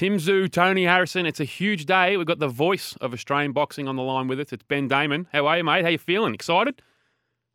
Tim Tszyu, Tony Harrison. It's a huge day. We've got the voice of Australian boxing on the line with us. It's Ben Damon. How are you, mate? How you feeling? Excited?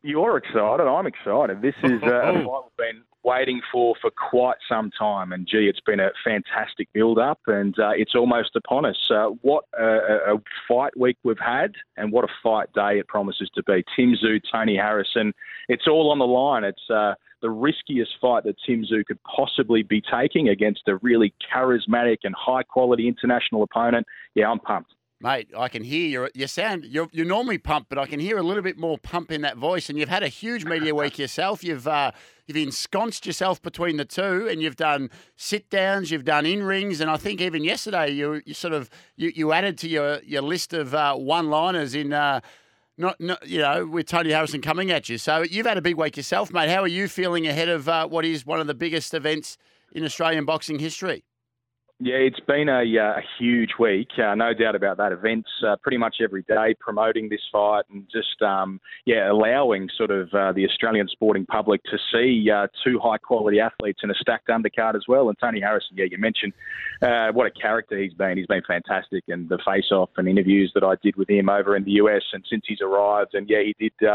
You're excited. I'm excited. This is uh, a fight we've been waiting for for quite some time, and gee, it's been a fantastic build-up, and uh, it's almost upon us. Uh, what a, a fight week we've had, and what a fight day it promises to be. Tim Tszyu, Tony Harrison, it's all on the line. It's uh, the riskiest fight that Tim Tszyu could possibly be taking against a really charismatic and high-quality international opponent. Yeah, I'm pumped. Mate, I can hear your you sound you're, you're normally pumped, but I can hear a little bit more pump in that voice. And you've had a huge media week yourself. You've uh, you've ensconced yourself between the two, and you've done sit downs, you've done in rings, and I think even yesterday you you sort of you, you added to your your list of uh, one liners in. Uh, not, not, you know, with Tony Harrison coming at you. So you've had a big week yourself, mate. How are you feeling ahead of uh, what is one of the biggest events in Australian boxing history? Yeah, it's been a, uh, a huge week, uh, no doubt about that. Events uh, pretty much every day promoting this fight and just um, yeah allowing sort of uh, the Australian sporting public to see uh, two high quality athletes in a stacked undercard as well. And Tony Harrison, yeah, you mentioned uh, what a character he's been. He's been fantastic, and the face off and interviews that I did with him over in the US and since he's arrived, and yeah, he did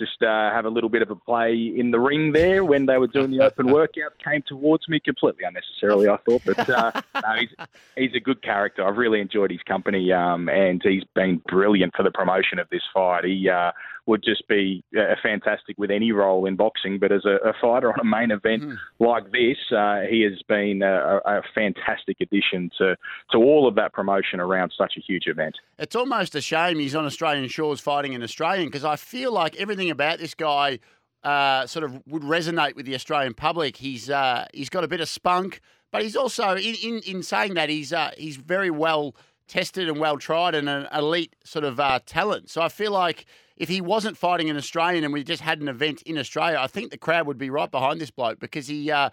just uh, have a little bit of a play in the ring there when they were doing the open workout. Came towards me completely unnecessarily, I thought, but uh, no, he's, he's a good character. I've really enjoyed his company, um, and he's been brilliant for the promotion of this fight. He uh, would just be uh, fantastic with any role in boxing, but as a, a fighter on a main event mm. like this, uh, he has been a, a fantastic addition to to all of that promotion around such a huge event. It's almost a shame he's on Australian shores fighting an Australian because I feel like everything about this guy uh, sort of would resonate with the Australian public. He's uh, he's got a bit of spunk, but he's also in in, in saying that he's uh, he's very well tested and well tried and an elite sort of uh, talent. So I feel like if he wasn't fighting an Australian and we just had an event in Australia, I think the crowd would be right behind this bloke because he uh,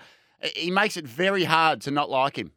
he makes it very hard to not like him.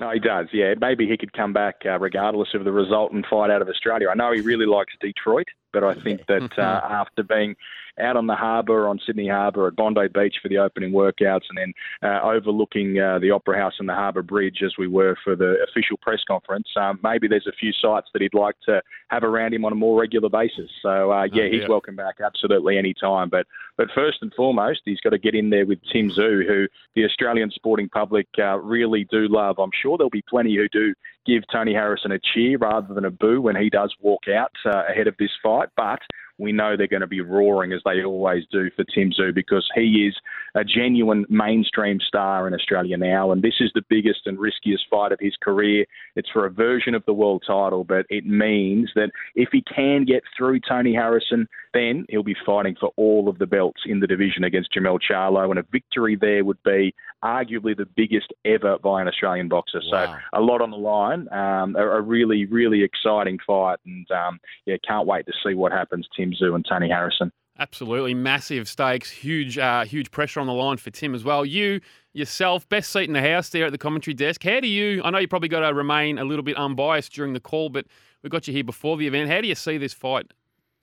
No, he does. Yeah, maybe he could come back uh, regardless of the result and fight out of Australia. I know he really likes Detroit, but I think that uh, after being out on the harbour on Sydney Harbour at Bondi Beach for the opening workouts, and then uh, overlooking uh, the Opera House and the Harbour Bridge as we were for the official press conference. Um, maybe there's a few sites that he'd like to have around him on a more regular basis. So uh, yeah, oh, he's welcome back absolutely any time. But but first and foremost, he's got to get in there with Tim Tszyu, who the Australian sporting public uh, really do love. I'm sure there'll be plenty who do give Tony Harrison a cheer rather than a boo when he does walk out uh, ahead of this fight. But we know they're going to be roaring as they always do for Tim Tszyu because he is a genuine mainstream star in Australia now, and this is the biggest and riskiest fight of his career. It's for a version of the world title, but it means that if he can get through Tony Harrison, then he'll be fighting for all of the belts in the division against Jermell Charlo, and a victory there would be arguably the biggest ever by an Australian boxer. Wow. So a lot on the line, um, a, a, really, really exciting fight, and um, yeah, can't wait to see what happens. Tim Tszyu and Tony Harrison. Absolutely massive stakes, huge, uh, huge pressure on the line for Tim as well. You yourself, best seat in the house there at the commentary desk. How do you? I know you probably got to remain a little bit unbiased during the call, but we got you here before the event. How do you see this fight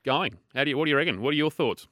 going? How do you? What do you reckon? What are your thoughts?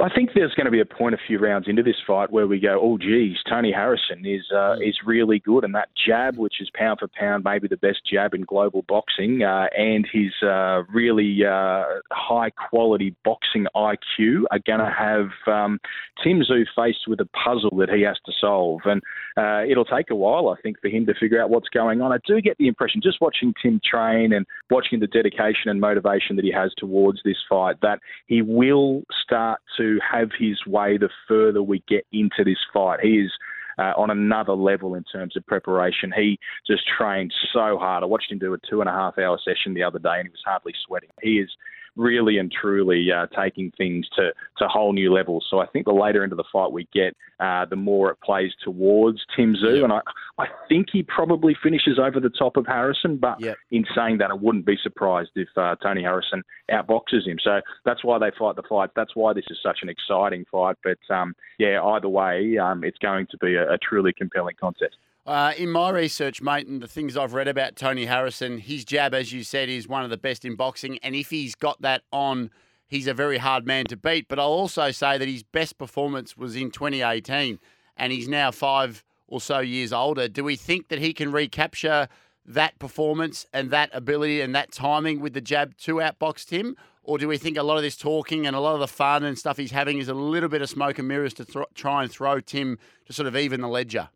I think there's going to be a point a few rounds into this fight where we go, oh, geez, Tony Harrison is uh, mm. is really good, and that jab, which is pound for pound maybe the best jab in global boxing, uh, and his uh, really uh, high quality boxing IQ are going to have um, Tim Tszyu faced with a puzzle that he has to solve, and uh, it'll take a while, I think, for him to figure out what's going on. I do get the impression, just watching Tim train and watching the dedication and motivation that he has towards this fight, that he will start to to have his way the further we get into this fight. He is uh, on another level in terms of preparation. He just trained so hard. I watched him do a two and a half hour session the other day, and he was hardly sweating. He is really and truly uh, taking things to, to whole new levels. So I think the later into the fight we get, uh, the more it plays towards Tim. Yep. And I, I think he probably finishes over the top of Harrison. But yep. in saying that, I wouldn't be surprised if uh, Tony Harrison outboxes him. So that's why they fight the fight. That's why this is such an exciting fight. But um, yeah, either way, um, it's going to be a, a truly compelling contest. Uh, in my research, mate, and the things I've read about Tony Harrison, his jab, as you said, is one of the best in boxing. And if he's got that on, he's a very hard man to beat. But I'll also say that his best performance was in 2018, and he's now five or so years older. Do we think that he can recapture that performance and that ability and that timing with the jab to outbox Tim? Or do we think a lot of this talking and a lot of the fun and stuff he's having is a little bit of smoke and mirrors to th- try and throw Tim to sort of even the ledger?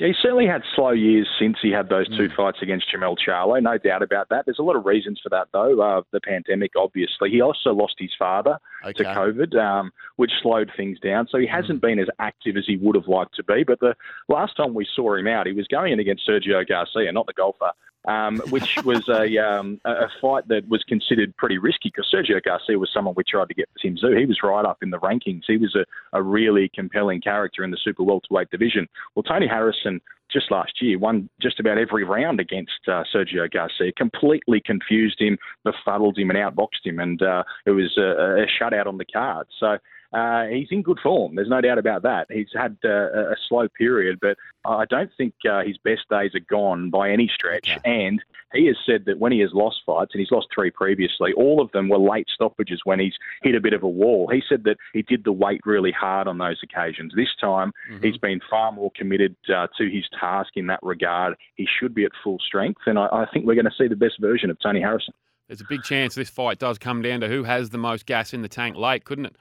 Yeah, he certainly had slow years since he had those two mm. fights against Jermell Charlo, no doubt about that. There's a lot of reasons for that, though. Uh, the pandemic, obviously. He also lost his father okay. to COVID, um, which slowed things down. So he mm. hasn't been as active as he would have liked to be. But the last time we saw him out, he was going in against Sergio Garcia, not the golfer um, which was a, um, a fight that was considered pretty risky because Sergio Garcia was someone we tried to get Tim Tszyu. He was right up in the rankings. He was a, a really compelling character in the super welterweight division. Well, Tony Harrison just last year won just about every round against uh, Sergio Garcia, completely confused him, befuddled him, and outboxed him, and uh, it was a, a shutout on the card. So uh, he's in good form. There's no doubt about that. He's had uh, a slow period, but I don't think uh, his best days are gone by any stretch. Okay. And he has said that when he has lost fights, and he's lost three previously, all of them were late stoppages when he's hit a bit of a wall. He said that he did the weight really hard on those occasions. This time, mm-hmm. he's been far more committed uh, to his task in that regard. He should be at full strength, and I, I think we're going to see the best version of Tony Harrison. There's a big chance this fight does come down to who has the most gas in the tank late, couldn't it?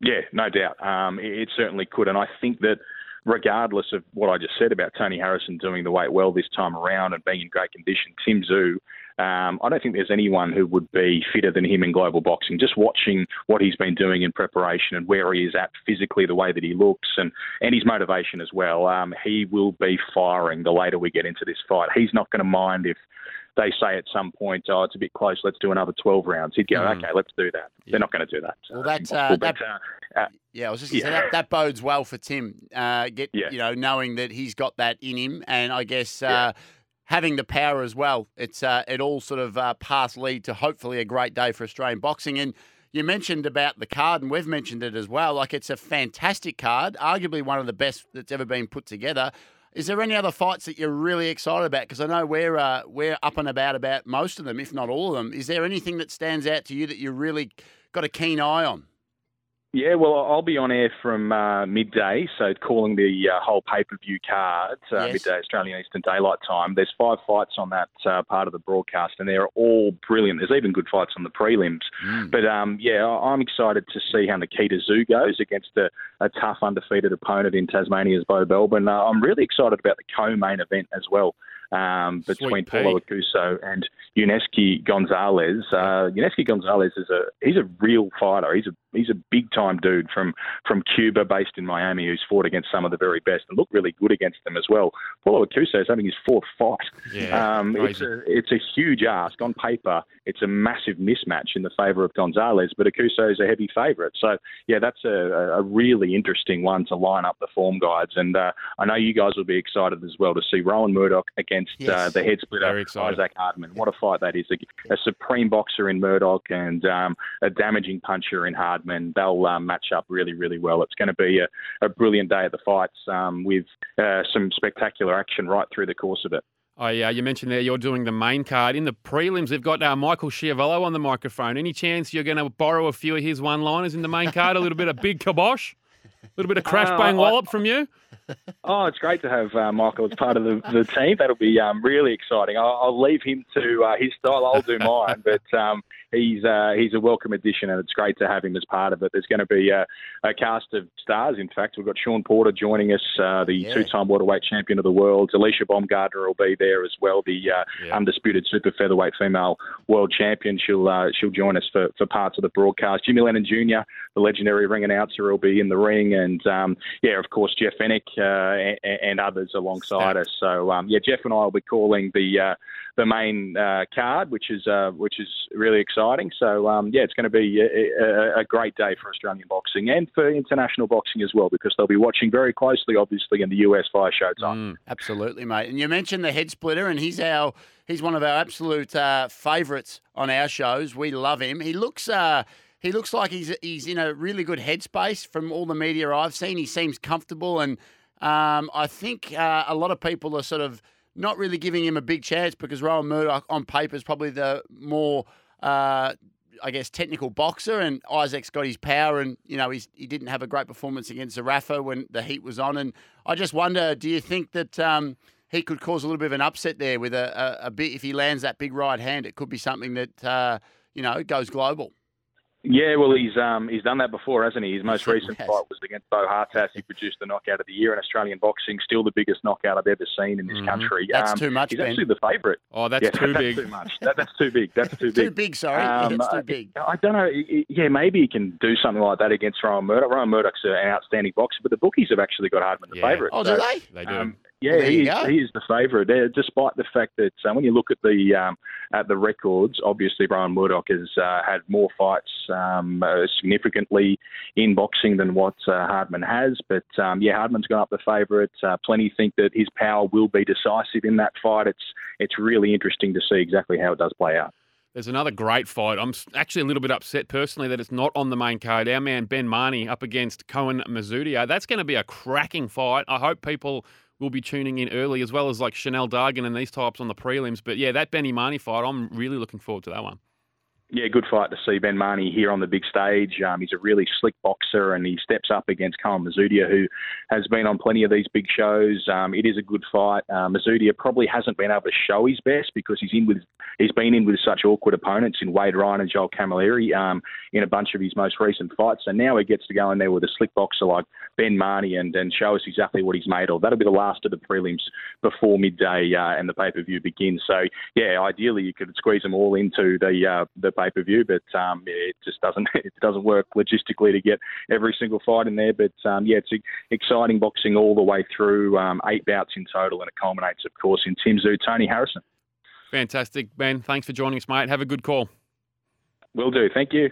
Yeah, no doubt. Um, it, it certainly could, and I think that regardless of what I just said about Tony Harrison doing the weight well this time around and being in great condition, Tim Tszyu, um, I don't think there's anyone who would be fitter than him in global boxing. Just watching what he's been doing in preparation and where he is at physically, the way that he looks, and, and his motivation as well, um, he will be firing the later we get into this fight. He's not going to mind if they say at some point, oh, it's a bit close, let's do another 12 rounds, he'd go, mm. okay, let's do that. Yeah. They're not going to do that. Well, that's, uh, that, uh, yeah, I was just yeah. say that, that bodes well for Tim. Uh, get yeah. you know, knowing that he's got that in him, and I guess uh, having the power as well. It's uh, it all sort of uh, pass lead to hopefully a great day for Australian boxing. And you mentioned about the card, and we've mentioned it as well. Like it's a fantastic card, arguably one of the best that's ever been put together. Is there any other fights that you're really excited about? Because I know we're uh, we're up and about about most of them, if not all of them. Is there anything that stands out to you that you really got a keen eye on? Yeah, well, I'll be on air from uh, midday, so calling the uh, whole pay per view card, uh, yes. midday Australian Eastern Daylight Time. There's five fights on that uh, part of the broadcast, and they're all brilliant. There's even good fights on the prelims. Mm. But um, yeah, I'm excited to see how Nikita Tszyu goes against a, a tough, undefeated opponent in Tasmania's Bo Belbin. Uh, I'm really excited about the co main event as well um, between Paulo Aokuso and Yuniesky Gonzalez. Uh, Gonzalez is a he's a real fighter. He's a he's a big time dude from from Cuba, based in Miami, who's fought against some of the very best and looked really good against them as well. Paulo Aokuso is having his fourth fight. Yeah, um, it's a it's a huge ask on paper. It's a massive mismatch in the favour of Gonzalez, but Aokuso is a heavy favourite. So yeah, that's a, a really interesting one to line up the form guides. And uh, I know you guys will be excited as well to see Rohan Murdoch against against uh, yes. uh, the head splitter Isaac Hardman. What a fight that is! A, a supreme boxer in Murdoch and um, a damaging puncher in Hardman. And they'll um, match up really, really well. It's going to be a, a brilliant day at the fights um, with uh, some spectacular action right through the course of it. Oh, yeah, you mentioned there you're doing the main card. In the prelims, they've got uh, Michael Schiavello on the microphone. Any chance you're going to borrow a few of his one liners in the main card? A little bit of big kibosh? A little bit of crash uh, bang uh, wallop from you? Oh, it's great to have uh, Michael as part of the, the team. That'll be um, really exciting. I'll, I'll, leave him to uh, his style. I'll do mine, but um, he's uh, he's a welcome addition, and it's great to have him as part of it. There's going to be a, a cast of stars. In fact, we've got Sean Porter joining us, uh, the yeah. two-time welterweight champion of the world. Alicia Baumgardner will be there as well, the uh, yeah. undisputed super featherweight female world champion. She'll uh, she'll join us for, for parts of the broadcast. Jimmy Lennon Jr., the legendary ring announcer, will be in the ring, and um, yeah, of course Jeff Fenech and, and, others alongside us. So um, yeah, Jeff and I will be calling the uh, the main uh, card, which is uh, which is really exciting. So um, yeah, it's going to be a, a, a, great day for Australian boxing and for international boxing as well, because they'll be watching very closely, obviously, in the US via Showtime. Mm, absolutely, mate. And you mentioned the head splitter, and he's our he's one of our absolute uh, favourites on our shows. We love him. He looks. Uh, he looks like he's he's in a really good headspace from all the media I've seen. He seems comfortable, and um, I think uh, a lot of people are sort of not really giving him a big chance because Rohan Murdoch on paper is probably the more, uh, I guess, technical boxer, and Isaac's got his power, and you know he didn't have a great performance against Zerafa when the heat was on. And I just wonder, do you think that um, he could cause a little bit of an upset there with a, a, a bit if he lands that big right hand? It could be something that uh, you know goes global. Yeah, well, he's um, he's done that before, hasn't he? His most recent Yes. fight was against Bo Hartas. He produced the knockout of the year in Australian boxing. Still the biggest knockout I've ever seen in this Mhm. country. That's Um, too much, He's Ben. actually the favourite. Oh, that's yeah, too that's big. too much. That, that's too big. That's too big. Too big, sorry. Um, That's too I- big. I don't know. Yeah, maybe he can do something like that against Ryan Murdoch. Ryan Murdoch's an outstanding boxer, but the bookies have actually got Hardman the Yeah. favourite. Oh, So, do they? They do. Yeah, he, is, he is the favourite. Uh, despite the fact that um, when you look at the um, at the records, obviously Brian Murdoch has uh, had more fights um, uh, significantly in boxing than what uh, Hardman has. But um, yeah, Hardman's gone up the favourite. Uh, plenty think that his power will be decisive in that fight. It's it's really interesting to see exactly how it does play out. There's another great fight. I'm actually a little bit upset personally that it's not on the main card. Our man Ben Marnie up against Koen Mazoudier. That's going to be a cracking fight. I hope people will be tuning in early, as well as like Chanel Dargan and these types on the prelims. But yeah, that Benny Marnie fight, I'm really looking forward to that one. Yeah, good fight to see Ben Marnie here on the big stage. Um, he's a really slick boxer, and he steps up against Colin Mazoudier, who has been on plenty of these big shows. Um, it is a good fight. Uh, Mazoudier probably hasn't been able to show his best because he's in with he's been in with such awkward opponents in Wade Ryan and Joel Camilleri um, in a bunch of his most recent fights. So now he gets to go in there with a slick boxer like Ben Marnie and, and show us exactly what he's made of. That'll be the last of the prelims before midday uh, and the pay per view begins. So yeah, ideally you could squeeze them all into the uh, the pay per view, but um, it just doesn't it doesn't work logistically to get every single fight in there. But um, yeah, it's exciting boxing all the way through. Um, eight bouts in total, and it culminates, of course, in Tim Tszyu, Tony Harrison. Fantastic, Ben. Thanks for joining us, mate. Have a good call. Will do. Thank you.